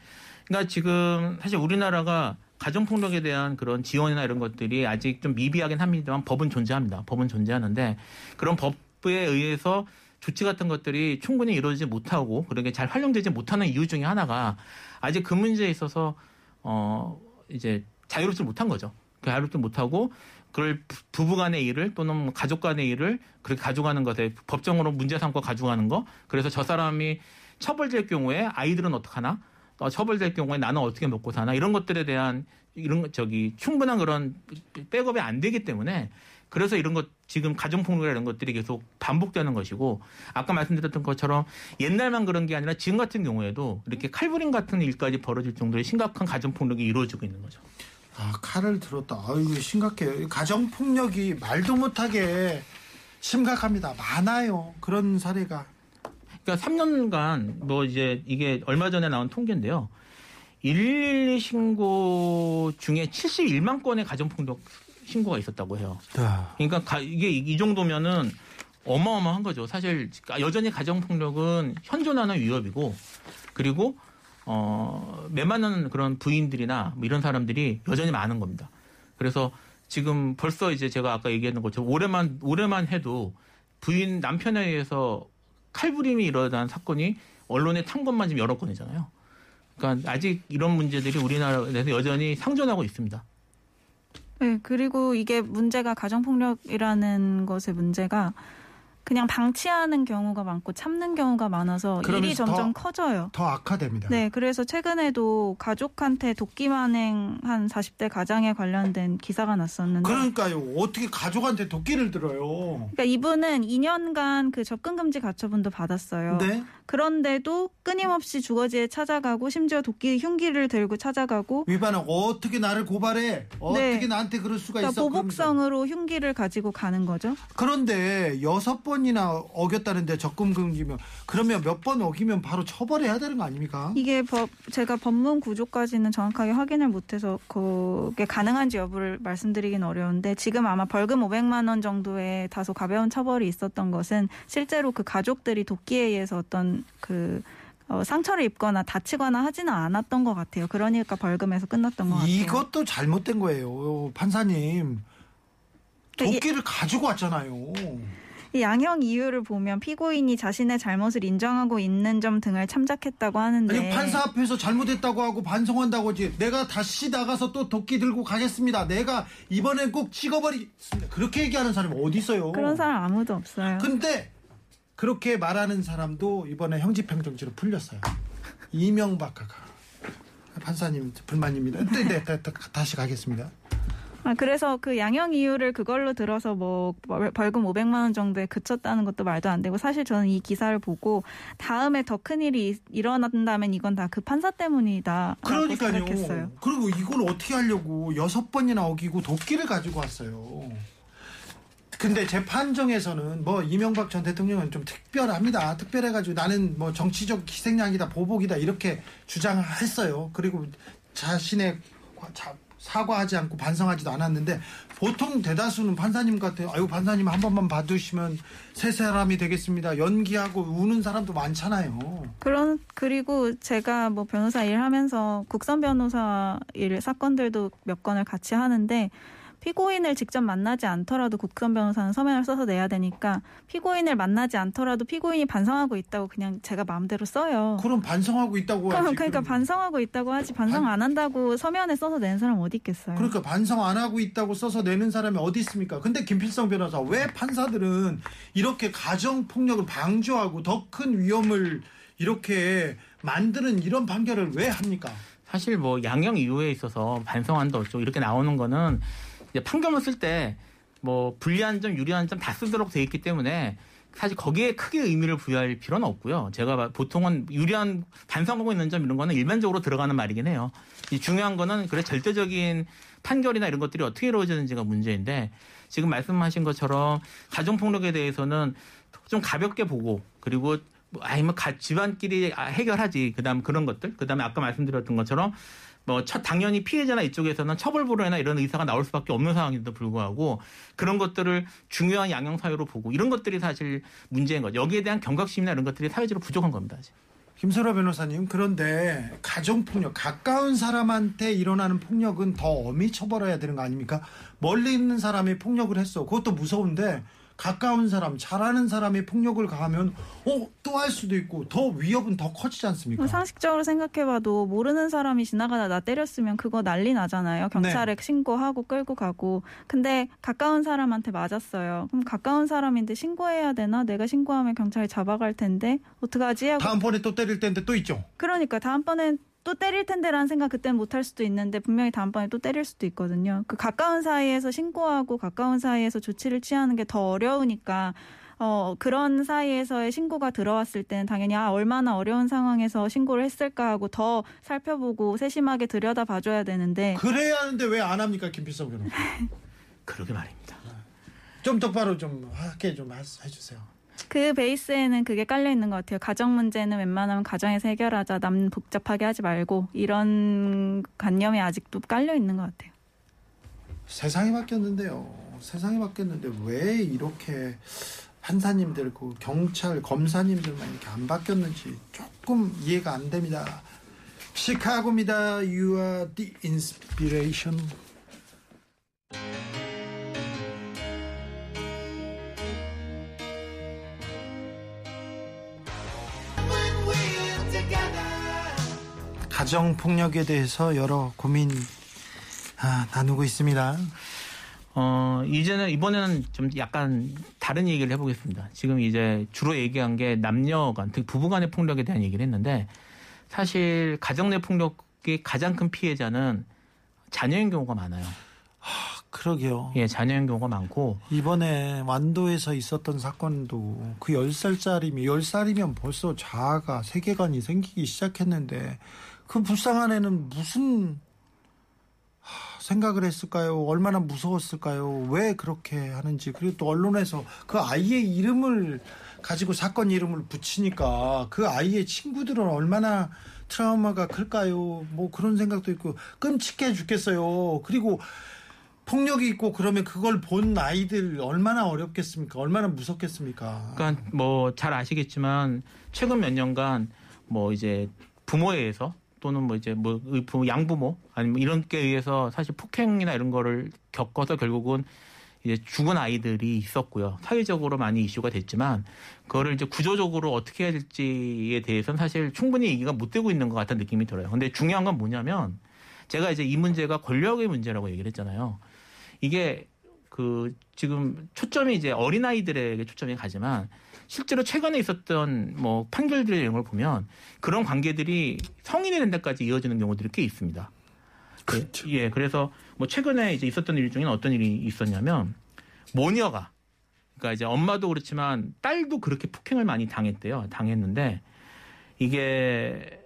그러니까 지금 사실 우리나라가 가정폭력에 대한 그런 지원이나 이런 것들이 아직 좀 미비하긴 합니다만 법은 존재합니다. 법은 존재하는데 그런 법에 의해서 조치 같은 것들이 충분히 이루어지지 못하고 그런 게 잘 활용되지 못하는 이유 중에 하나가 아직 그 문제에 있어서 어 이제 자유롭지 못한 거죠. 그 자유롭지 못하고 그걸 부- 부부간의 일을 또는 뭐 가족간의 일을 그렇게 가져가는 것에 법정으로 문제 삼고 가져가는 거 그래서 저 사람이 처벌될 경우에 아이들은 어떡하나? 어, 처벌될 경우에 나는 어떻게 먹고 사나? 이런 것들에 대한 이런 것 저기 충분한 그런 백업이 안 되기 때문에 그래서 이런 것 지금 가정폭력이나 이런 것들이 계속 반복되는 것이고 아까 말씀드렸던 것처럼 옛날만 그런 게 아니라 지금 같은 경우에도 이렇게 칼부림 같은 일까지 벌어질 정도의 심각한 가정폭력이 이루어지고 있는 거죠. 아 칼을 들었다. 아이고 심각해요. 가정 폭력이 말도 못하게 심각합니다. 많아요. 그런 사례가. 그러니까 3년간 뭐 이제 이게 얼마 전에 나온 통계인데요. 112 신고 중에 71만 건의 가정폭력 신고가 있었다고 해요. 그러니까 가- 이게 이 정도면은 어마어마한 거죠. 사실 여전히 가정폭력은 현존하는 위협이고 그리고 어 매만하는 그런 부인들이나 뭐 이런 사람들이 여전히 많은 겁니다. 그래서 지금 벌써 이제 제가 아까 얘기했던 것처럼 올해만 올해만 해도 부인 남편에 의해서 칼부림이 일어난 사건이 언론에 탄 것만 지금 여러 건이잖아요. 그러니까 아직 이런 문제들이 우리나라에서 여전히 상존하고 있습니다. 네, 그리고 이게 문제가 가정폭력이라는 것의 문제가 그냥 방치하는 경우가 많고 참는 경우가 많아서 일이 점점 더- 커져요. 더 악화됩니다. 네, 그래서 최근에도 가족한테 도끼 만행 한 40대 가장에 관련된 기사가 났었는데. 그러니까요. 어떻게 가족한테 도끼를 들어요? 그러니까 이분은 2년간 그 접근 금지 가처분도 받았어요. 네. 그런데도 끊임없이 주거지에 찾아가고 심지어 도끼 흉기를 들고 찾아가고 위반하고 어떻게 나를 고발해? 어떻게 네. 나한테 그럴 수가 그러니까 있어? 보복성으로 흉기를 가지고 가는 거죠. 그런데 여섯 번이나 어겼다는데 접근 금지면 그러면 몇 번 어기면 바로 처벌해야 되는 거 아닙니까? 이게 법 제가 법문 구조까지는 정확하게 확인을 못해서 그게 가능한지 여부를 말씀드리긴 어려운데 지금 아마 벌금 500만 원 정도의 다소 가벼운 처벌이 있었던 것은 실제로 그 가족들이 도끼에 의해서 어떤 그 어, 상처를 입거나 다치거나 하지는 않았던 것 같아요. 그러니까 벌금에서 끝났던 것 같아요. 이것도 잘못된 거예요, 판사님. 도끼를 가지고 왔잖아요. 이 양형 이유를 보면 피고인이 자신의 잘못을 인정하고 있는 점 등을 참작했다고 하는데 아니 판사 앞에서 잘못했다고 하고 반성한다고 하지. 내가 다시 나가서 또 도끼 들고 가겠습니다. 내가 이번엔 꼭 찍어버리겠습니다. 그렇게 얘기하는 사람이 어디 있어요? 그런 사람 아무도 없어요. 근데 그렇게 말하는 사람도 이번에 형집행 정지로 풀렸어요. 이명박하가 판사님 불만입니다. 네, 네, 네, 네, 다시 가겠습니다. 아, 그래서 그 양형 이유를 그걸로 들어서 뭐 벌- 벌금 500만 원 정도에 그쳤다는 것도 말도 안 되고 사실 저는 이 기사를 보고 다음에 더 큰 일이 이- 일어난다면 이건 다 그 판사 때문이다. 그러니까요. 생각했어요. 그리고 이걸 어떻게 하려고 여섯 번이나 어기고 도끼를 가지고 왔어요. 근데 재판정에서는 뭐 이명박 전 대통령은 좀 특별합니다. 특별해가지고 나는 뭐 정치적 희생양이다, 보복이다 이렇게 주장했어요. 그리고 자신의 자- 사과하지 않고 반성하지도 않았는데 보통 대다수는 판사님 같아요. 아유 판사님 한 번만 봐주시면 새 사람이 되겠습니다. 연기하고 우는 사람도 많잖아요. 그런 그리고 제가 뭐 변호사 일하면서 국선 변호사 일 사건들도 몇 건을 같이 하는데 피고인을 직접 만나지 않더라도 국선 변호사는 서면을 써서 내야 되니까 피고인을 만나지 않더라도 피고인이 반성하고 있다고 그냥 제가 마음대로 써요. 그럼 반성하고 있다고 그럼 하지. 그러니까 그럼. 반성하고 있다고 하지 반성 반- 안 한다고 서면에 써서 내는 사람 어디 있겠어요. 그러니까 반성 안 하고 있다고 써서 내는 사람이 어디 있습니까? 근데 김필성 변호사 왜 판사들은 이렇게 가정 폭력을 방조하고 더 큰 위험을 이렇게 만드는 이런 판결을 왜 합니까? 사실 뭐 양형 이유에 있어서 반성한다 어쩌고 이렇게 나오는 거는 판결문 쓸 때 뭐 불리한 점 유리한 점 다 쓰도록 돼 있기 때문에 사실 거기에 크게 의미를 부여할 필요는 없고요. 제가 봐- 보통은 유리한 반성하고 있는 점 이런 거는 일반적으로 들어가는 말이긴 해요. 이 중요한 거는 그래 절대적인 판결이나 이런 것들이 어떻게 이루어지는지가 문제인데 지금 말씀하신 것처럼 가정 폭력에 대해서는 좀 가볍게 보고 그리고 뭐 아니면 가- 집안끼리 아, 해결하지. 그다음 그런 것들. 그다음에 아까 말씀드렸던 것처럼 뭐첫 당연히 피해자나 이쪽에서는 처벌 불허나 이런 의사가 나올 수밖에 없는 상황인데도 불구하고 그런 것들을 중요한 양형 사유로 보고 이런 것들이 사실 문제인 거죠. 여기에 대한 경각심이나 이런 것들이 사회적으로 부족한 겁니다. 김설아 변호사님 그런데 가정 폭력 가까운 사람한테 일어나는 폭력은 더 엄히 처벌해야 되는 거 아닙니까? 멀리 있는 사람이 폭력을 했어. 그것도 무서운데 가까운 사람, 잘하는 사람이 폭력을 가하면 어, 또 할 수도 있고 더 위협은 더 커지지 않습니까? 뭐 상식적으로 생각해봐도 모르는 사람이 지나가다 나 때렸으면 그거 난리 나잖아요. 경찰에 신고하고 끌고 가고. 근데 가까운 사람한테 맞았어요. 그럼 가까운 사람인데 신고해야 되나? 내가 신고하면 경찰이 잡아갈 텐데 어떡하지? 하고 다음번에 또 때릴 텐데 또 있죠. 그러니까 다음번엔 또 때릴 텐데라는 생각 그때는 못할 수도 있는데 분명히 다음번에 또 때릴 수도 있거든요. 그 가까운 사이에서 신고하고 가까운 사이에서 조치를 취하는 게 더 어려우니까 어 그런 사이에서의 신고가 들어왔을 때는 당연히 아 얼마나 어려운 상황에서 신고를 했을까 하고 더 살펴보고 세심하게 들여다 봐줘야 되는데 그래야 하는데 왜 안 합니까, 김필성 변호사? 그러게 말입니다. 좀 똑바로 좀 하게 좀 하- 해주세요. 그 베이스에는 그게 깔려 있는 것 같아요. 가정 문제는 웬만하면 가정에서 해결하자. 남 복잡하게 하지 말고 이런 관념이 아직도 깔려 있는 것 같아요. 세상이 바뀌었는데요. 세상이 바뀌었는데 왜 이렇게 판사님들, 그 경찰, 검사님들만 이렇게 안 바뀌었는지 조금 이해가 안 됩니다. 시카고입니다. You are the inspiration. 가정 폭력에 대해서 여러 고민 아, 나누고 있습니다. 어, 이제는, 이번에는 좀 약간 다른 얘기를 해보겠습니다. 지금 이제 주로 얘기한 게 남녀 간, 특히 부부 간의 폭력에 대한 얘기를 했는데 사실 가정 내 폭력의 가장 큰 피해자는 자녀인 경우가 많아요. 그러게요. 예, 자녀인 경우가 많고 이번에 완도에서 있었던 사건도 그 10살짜리면 10살이면 벌써 자아가 세계관이 생기기 시작했는데 그 불쌍한 애는 무슨 하, 생각을 했을까요? 얼마나 무서웠을까요? 왜 그렇게 하는지 그리고 또 언론에서 그 아이의 이름을 가지고 사건 이름을 붙이니까 그 아이의 친구들은 얼마나 트라우마가 클까요? 뭐 그런 생각도 있고 끔찍해 죽겠어요. 그리고 폭력이 있고 그러면 그걸 본 아이들 얼마나 어렵겠습니까? 얼마나 무섭겠습니까? 그러니까 뭐 잘 아시겠지만 최근 몇 년간 뭐 이제 부모에 의해서 또는 뭐 이제 뭐 부모 양부모 아니면 뭐 이런 게 의해서 사실 폭행이나 이런 거를 겪어서 결국은 이제 죽은 아이들이 있었고요. 사회적으로 많이 이슈가 됐지만 그거를 이제 구조적으로 어떻게 해야 될지에 대해서는 사실 충분히 얘기가 못 되고 있는 것 같다는 느낌이 들어요. 근데 중요한 건 뭐냐면 제가 이제 이 문제가 권력의 문제라고 얘기를 했잖아요. 이게 그 지금 초점이 이제 어린 아이들에게 초점이 가지만 실제로 최근에 있었던 뭐 판결들의 내용을 보면 그런 관계들이 성인이 된 데까지 이어지는 경우들이 꽤 있습니다. 그렇죠. 예, 그래서 뭐 최근에 이제 있었던 일 중에는 어떤 일이 있었냐면 모녀가 그러니까 이제 엄마도 그렇지만 딸도 그렇게 폭행을 많이 당했대요. 당했는데 이게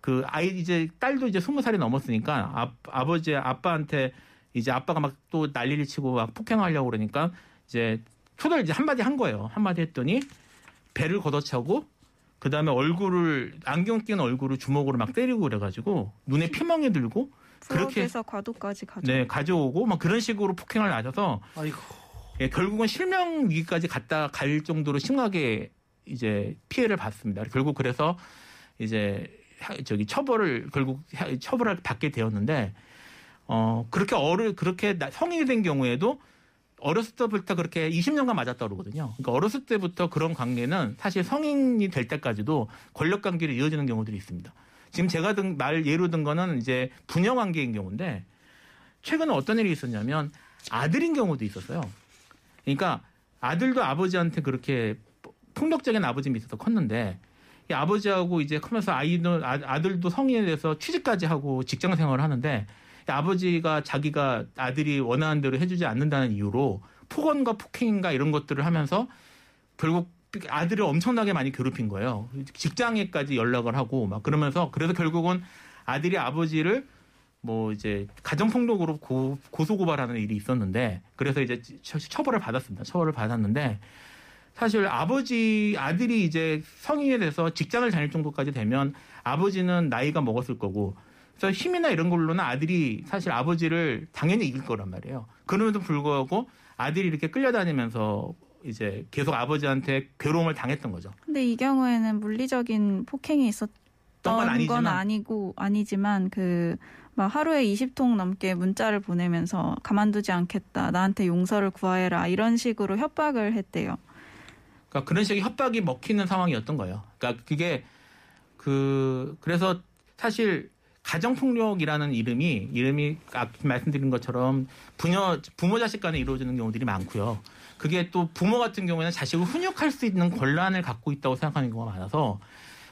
그 아이 이제 딸도 이제 스무 살이 넘었으니까 아, 아버지 아빠한테 이제 아빠가 막 또 난리를 치고 막 폭행하려고 그러니까 이제 초달 이제 한마디 한 거예요. 한마디 했더니 배를 걷어차고 그 다음에 얼굴을 안경 낀 얼굴을 주먹으로 막 때리고 그래가지고 눈에 피멍이 들고 그렇게 해서 과도까지 가죠. 네 가져오고 막 그런 식으로 폭행을 맞아서 아이고 예, 결국은 실명 위기까지 갔다 갈 정도로 심하게 이제 피해를 봤습니다. 결국 그래서 이제 하- 저기 처벌을 결국 하- 처벌을 받게 되었는데 어 그렇게 어를 그렇게 나- 성인이 된 경우에도 어렸을 때부터 그렇게 20년간 맞았다 그러거든요. 그러니까 어렸을 때부터 그런 관계는 사실 성인이 될 때까지도 권력 관계로 이어지는 경우들이 있습니다. 지금 제가 든, 말 예로 든 거는 이제 부녀 관계인 경우인데 최근에 어떤 일이 있었냐면 아들인 경우도 있었어요. 그러니까 아들도 아버지한테 그렇게 폭력적인 아버지 밑에서 컸는데 이 아버지하고 이제 크면서 아이는 아- 아들도 성인이 돼서 취직까지 하고 직장 생활을 하는데 이 아버지가 자기가 아들이 원하는 대로 해주지 않는다는 이유로 폭언과 폭행인가 이런 것들을 하면서 결국 아들을 엄청나게 많이 괴롭힌 거예요. 직장에까지 연락을 하고 막 그러면서 그래서 결국은 아들이 아버지를 뭐 이제 가정폭력으로 고, 고소고발하는 일이 있었는데 그래서 이제 처- 처벌을 받았습니다. 처벌을 받았는데 사실 아버지 아들이 이제 성인이 돼서 직장을 다닐 정도까지 되면 아버지는 나이가 먹었을 거고 그래서 힘이나 이런 걸로는 아들이 사실 아버지를 당연히 이길 거란 말이에요. 그럼에도 불구하고 아들이 이렇게 끌려다니면서 이제 계속 아버지한테 괴로움을 당했던 거죠. 근데 이 경우에는 물리적인 폭행이 있었 건 아니지만 아니고 아니지만 그 막 하루에 20통 넘게 문자를 보내면서 가만두지 않겠다. 나한테 용서를 구하해라. 이런 식으로 협박을 했대요. 그러니까 그런 식의 협박이 먹히는 상황이었던 거예요. 그러니까 그게 그 그래서 사실 가정폭력이라는 이름이 이름이 아까 말씀드린 것처럼 부녀 부모 자식 간에 이루어지는 경우들이 많고요. 그게 또 부모 같은 경우에는 자식을 훈육할 수 있는 권한을 갖고 있다고 생각하는 경우가 많아서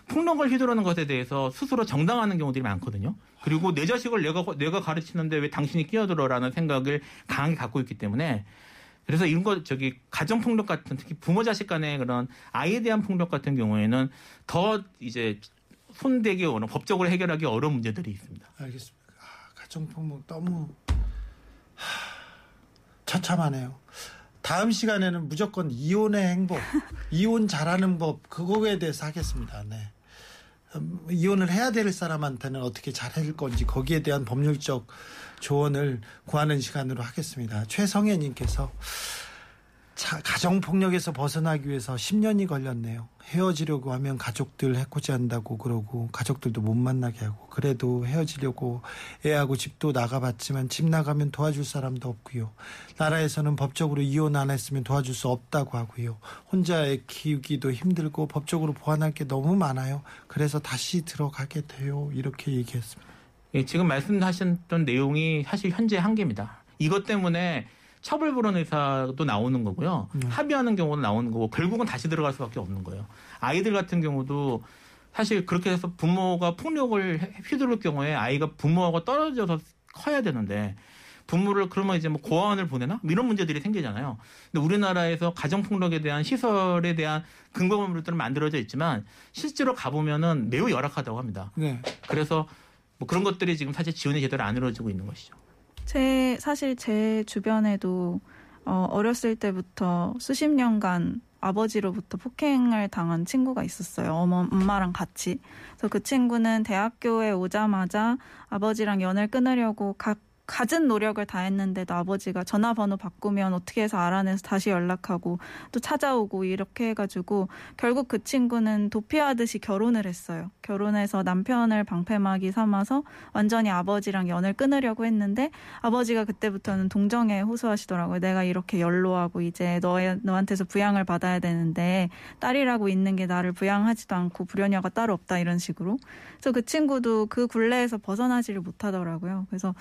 폭력을 휘두르는 것에 대해서 스스로 정당하는 경우들이 많거든요. 그리고 내 자식을 내가 내가 가르치는데 왜 당신이 끼어들어라는 생각을 강하게 갖고 있기 때문에 그래서 이런 거 저기 가정 폭력 같은 특히 부모 자식 간의 그런 아이에 대한 폭력 같은 경우에는 더 이제 손대기 어려운 법적으로 해결하기 어려운 문제들이 있습니다. 알겠습니다. 아, 가정폭력 너무 하, 처참하네요. 다음 시간에는 무조건 이혼의 행복, 이혼 잘하는 법 그거에 대해서 하겠습니다. 네. 음, 이혼을 해야 될 사람한테는 어떻게 잘할 건지 거기에 대한 법률적 조언을 구하는 시간으로 하겠습니다. 최성애님께서 가정 폭력에서 벗어나기 위해서 10년이 걸렸네요. 헤어지려고 하면 가족들 해코지 한다고 그러고 가족들도 못 만나게 하고 그래도 헤어지려고 애하고 집도 나가봤지만 집 나가면 도와줄 사람도 없고요. 나라에서는 법적으로 이혼 안 했으면 도와줄 수 없다고 하고요. 혼자 애 키우기도 힘들고 법적으로 보완할 게 너무 많아요. 그래서 다시 들어가게 돼요. 이렇게 얘기했습니다. 예, 지금 말씀하셨던 내용이 사실 현재 한계입니다. 이것 때문에 처벌 불원 의사도 나오는 거고요. 음. 합의하는 경우도 나오는 거고 결국은 다시 들어갈 수밖에 없는 거예요. 아이들 같은 경우도 사실 그렇게 해서 부모가 폭력을 휘두를 경우에 아이가 부모하고 떨어져서 커야 되는데 부모를 그러면 이제 뭐 고아원을 보내나 이런 문제들이 생기잖아요. 근데 우리나라에서 가정 폭력에 대한 시설에 대한 근거 법률들은 만들어져 있지만 실제로 가보면은 매우 열악하다고 합니다. 네. 그래서 뭐 그런 것들이 지금 사실 지원이 제대로 안 이루어지고 있는 것이죠. 제 사실 제 주변에도 어, 어렸을 때부터 수십 년간 아버지로부터 폭행을 당한 친구가 있었어요. 어머, 엄마랑 같이. 그래서 그 친구는 대학교에 오자마자 아버지랑 연을 끊으려고 각 갖은 노력을 다 했는데도 아버지가 전화번호 바꾸면 어떻게 해서 알아내서 다시 연락하고 또 찾아오고 이렇게 해가지고 결국 그 친구는 도피하듯이 결혼을 했어요. 결혼해서 남편을 방패막이 삼아서 완전히 아버지랑 연을 끊으려고 했는데 아버지가 그때부터는 동정에 호소하시더라고요. 내가 이렇게 연로하고 이제 너 너한테서 부양을 받아야 되는데 딸이라고 있는 게 나를 부양하지도 않고 불효녀가 따로 없다 이런 식으로. 그래서 그 친구도 그 굴레에서 벗어나지를 못하더라고요. 그래서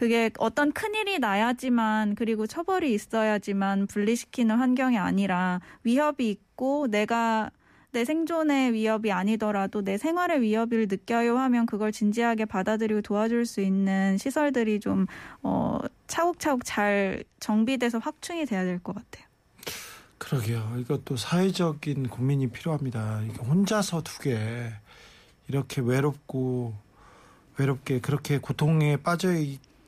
그게 어떤 큰일이 나야지만 그리고 처벌이 있어야지만 분리시키는 환경이 아니라 위협이 있고 내가 내 생존의 위협이 아니더라도 내 생활의 위협을 느껴요 하면 그걸 진지하게 받아들이고 도와줄 수 있는 시설들이 좀, 어, 차곡차곡 잘 정비돼서 확충이 돼야 될 것 같아요. 그러게요. 이것도 사회적인 고민이 필요합니다. 혼자서 두 개 이렇게 외롭고 외롭게 그렇게 고통에 빠져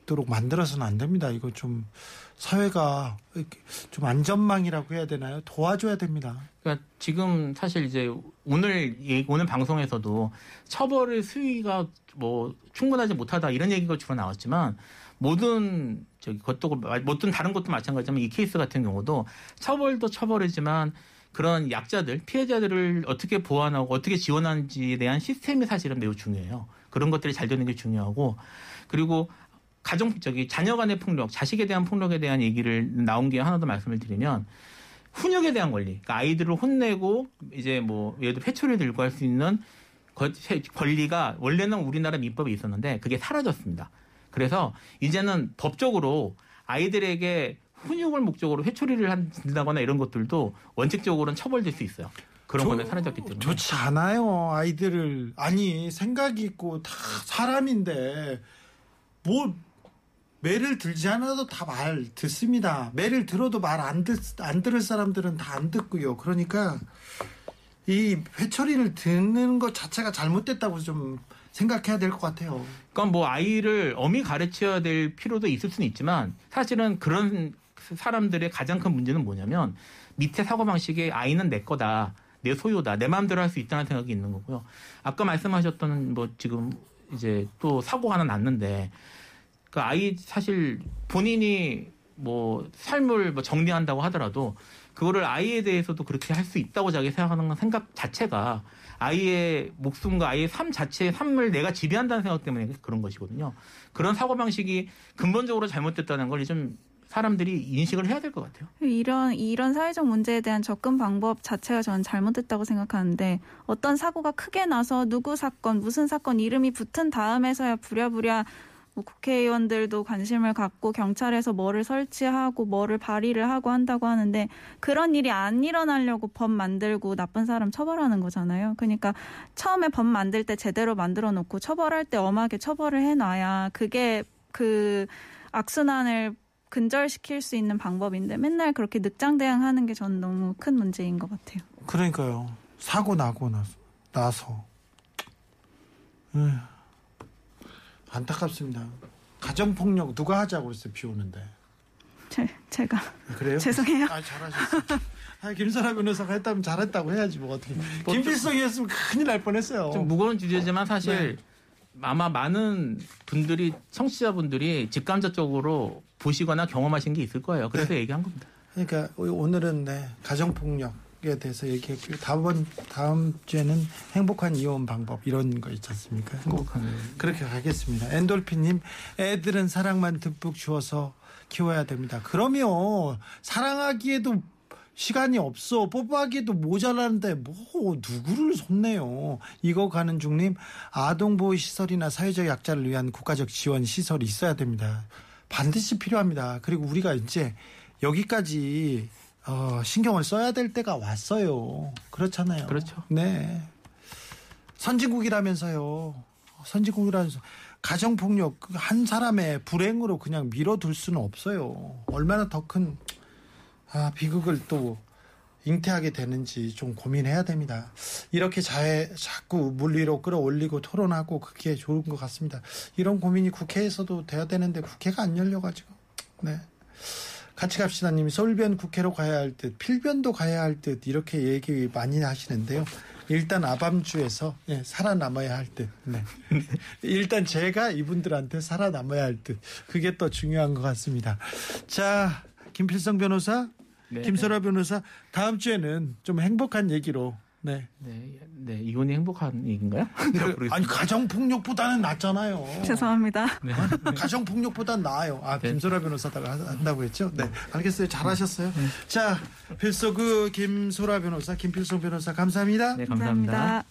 있도록 만들어서는 안 됩니다. 이거 좀 사회가 좀 안전망이라고 해야 되나요? 도와줘야 됩니다. 그러니까 지금 사실 이제 오늘 오늘 방송에서도 처벌의 수위가 뭐 충분하지 못하다 이런 얘기가 주로 나왔지만 모든 저기 것도 모든 다른 것도 마찬가지지만 이 케이스 같은 경우도 처벌도 처벌이지만 그런 약자들, 피해자들을 어떻게 보완하고 어떻게 지원하는지에 대한 시스템이 사실은 매우 중요해요. 그런 것들이 잘 되는 게 중요하고 그리고 가정 저기 자녀 간의 폭력, 자식에 대한 폭력에 대한 얘기를 나온 게 하나 더 말씀을 드리면 훈육에 대한 권리. 그러니까 아이들을 혼내고 이제 뭐 예를 들어 회초리 들고 할 수 있는 권리가 원래는 우리나라 민법에 있었는데 그게 사라졌습니다. 그래서 이제는 법적으로 아이들에게 훈육을 목적으로 회초리를 한다거나 이런 것들도 원칙적으로는 처벌될 수 있어요. 그런 거는 사라졌기 때문에. 좋지 않아요. 아이들을. 아니, 생각이 있고 다 사람인데, 뭐, 매를 들지 않아도 다 말 듣습니다. 매를 들어도 말 안 듣, 안 들을 사람들은 다 안 듣고요. 그러니까, 이 회초리를 듣는 것 자체가 잘못됐다고 좀 생각해야 될 것 같아요. 그러니까 뭐 아이를 엄히 가르쳐야 될 필요도 있을 수는 있지만 사실은 그런 사람들의 가장 큰 문제는 뭐냐면 밑에 사고방식의 아이는 내 거다. 내 소유다. 내 마음대로 할 수 있다는 생각이 있는 거고요. 아까 말씀하셨던 뭐 지금 이제 또 사고 하나 났는데 그 아이 사실 본인이 뭐 삶을 뭐 정리한다고 하더라도 그거를 아이에 대해서도 그렇게 할 수 있다고 자기 생각하는 생각 자체가 아이의 목숨과 아이의 삶 자체의 삶을 내가 지배한다는 생각 때문에 그런 것이거든요. 그런 사고 방식이 근본적으로 잘못됐다는 걸 좀 사람들이 인식을 해야 될 것 같아요. 이런 이런 사회적 문제에 대한 접근 방법 자체가 저는 잘못됐다고 생각하는데 어떤 사고가 크게 나서 누구 사건 무슨 사건 이름이 붙은 다음에서야 부랴부랴 뭐 국회의원들도 관심을 갖고 경찰에서 뭐를 설치하고 뭐를 발의를 하고 한다고 하는데 그런 일이 안 일어나려고 법 만들고 나쁜 사람 처벌하는 거잖아요. 그러니까 처음에 법 만들 때 제대로 만들어 놓고 처벌할 때 엄하게 처벌을 해놔야 그게 그 악순환을 근절시킬 수 있는 방법인데 맨날 그렇게 늑장 대응하는 게 저는 너무 큰 문제인 것 같아요. 그러니까요. 사고 나고 나서 나서 에휴, 안타깝습니다. 가정 폭력 누가 하자고 그랬어요. 비 오는데. 제, 제가 그래요? 죄송해요. 아 잘하셨어요. 아, 김선아 변호사가 했다면 잘했다고 해야지 뭐 어떻게. 김필성이 했으면 큰일 날 뻔했어요. 좀 무거운 주제지만 사실 네. 아마 많은 분들이 청취자분들이 직감적으로 보시거나 경험하신 게 있을 거예요. 그래서 네. 얘기한 겁니다. 그러니까 오늘은 네, 가정 폭력 에 대해서 얘기했고요. 다음 다음 주에는 행복한 이혼 방법 이런 거 있지 않습니까? 행복한 그렇게 가겠습니다. 엔돌피님, 애들은 사랑만 듬뿍 주어서 키워야 됩니다. 그러면 사랑하기에도 시간이 없어. 뽀뽀하기에도 모자라는데 뭐 누구를 손내요. 이거 가는 중님 아동보호 시설이나 사회적 약자를 위한 국가적 지원 시설이 있어야 됩니다. 반드시 필요합니다. 그리고 우리가 이제 여기까지 어, 신경을 써야 될 때가 왔어요. 그렇잖아요. 그렇죠. 네. 선진국이라면서요. 선진국이라면서 가정 폭력 한 사람의 불행으로 그냥 밀어둘 수는 없어요. 얼마나 더큰 아, 비극을 또 잉태하게 되는지 좀 고민해야 됩니다. 이렇게 자해, 자꾸 물리로 끌어올리고 토론하고 그게 좋은 것 같습니다. 이런 고민이 국회에서도 돼야 되는데 국회가 안 열려가지고. 네. 같이 갑시다 님이 서울변 국회로 가야 할 듯, 필변도 가야 할 듯, 이렇게 얘기 많이 하시는데요. 일단 아밤주에서 예, 살아남아야 할 듯. 네. 일단 제가 이분들한테 살아남아야 할 듯. 그게 또 중요한 것 같습니다. 자, 김필성 변호사, 네, 김설아 변호사, 다음 주에는 좀 행복한 얘기로. 네. 네, 네, 이혼이 행복한 얘기인가요? 아니 가정 폭력보다는 낫잖아요. 죄송합니다. 가정 폭력보다 나아요. 아 네. 김소라 변호사다가 한다고 했죠. 네, 알겠어요. 잘하셨어요. 자, 필서그 김소라 변호사, 김필성 변호사 감사합니다. 네, 감사합니다.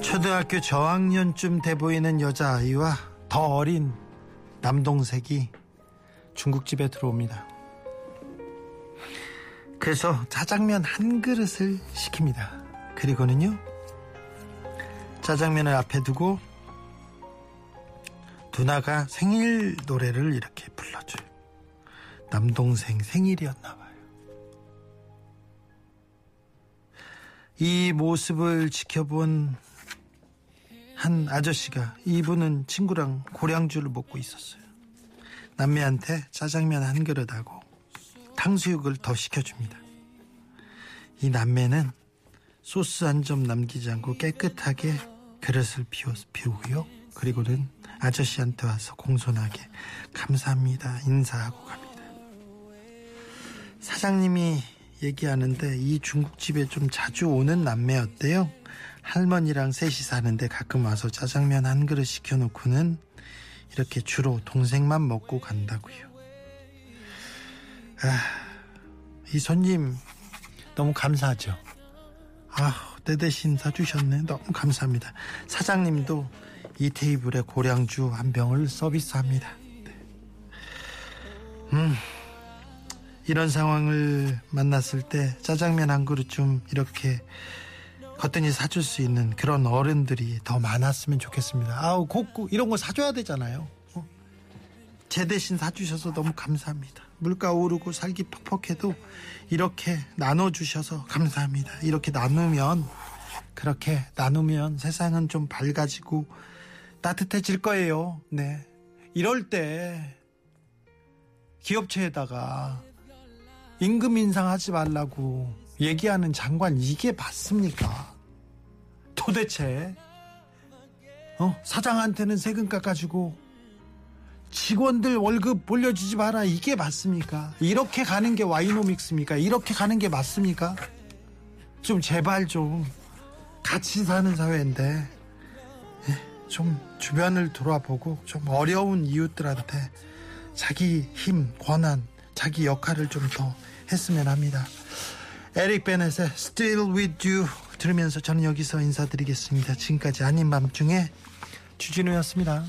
초등학교 저학년쯤 돼 보이는 여자아이와 더 어린 남동생이 중국집에 들어옵니다. 그래서 짜장면 한 그릇을 시킵니다. 그리고는요, 짜장면을 앞에 두고 누나가 생일 노래를 이렇게 불러줘요. 남동생 생일이었나 봐요. 이 모습을 지켜본 한 아저씨가 이분은 친구랑 고량주를 먹고 있었어요. 남매한테 짜장면 한 그릇하고 탕수육을 더 시켜줍니다. 이 남매는 소스 한 점 남기지 않고 깨끗하게 그릇을 비워, 비우고요. 그리고는 아저씨한테 와서 공손하게 감사합니다 인사하고 갑니다. 사장님이 얘기하는데 이 중국집에 좀 자주 오는 남매였대요. 할머니랑 셋이 사는데 가끔 와서 짜장면 한 그릇 시켜놓고는 이렇게 주로 동생만 먹고 간다고요. 아, 이 손님 너무 감사하죠. 아, 내 대신 사주셨네. 너무 감사합니다. 사장님도 이 테이블에 고량주 한 병을 서비스합니다. 네. 음, 이런 상황을 만났을 때 짜장면 한 그릇 좀 이렇게 거뜬히 사줄 수 있는 그런 어른들이 더 많았으면 좋겠습니다. 아우 곱고 이런 거 사줘야 되잖아요. 어? 제 대신 사주셔서 너무 감사합니다. 물가 오르고 살기 퍽퍽해도 이렇게 나눠주셔서 감사합니다. 이렇게 나누면 그렇게 나누면 세상은 좀 밝아지고 따뜻해질 거예요. 네. 이럴 때 기업체에다가 임금 인상하지 말라고 얘기하는 장관 이게 맞습니까? 도대체 어? 사장한테는 세금 깎아주고 직원들 월급 올려주지 마라 이게 맞습니까? 이렇게 가는 게 와이노믹스입니까? 이렇게 가는 게 맞습니까? 좀 제발 좀 같이 사는 사회인데 예, 좀 주변을 돌아보고 좀 어려운 이웃들한테 자기 힘, 권한, 자기 역할을 좀 더 했으면 합니다. 에릭 베넷의 Still With You 들으면서 저는 여기서 인사드리겠습니다. 지금까지 아닌 밤중에 주진우였습니다.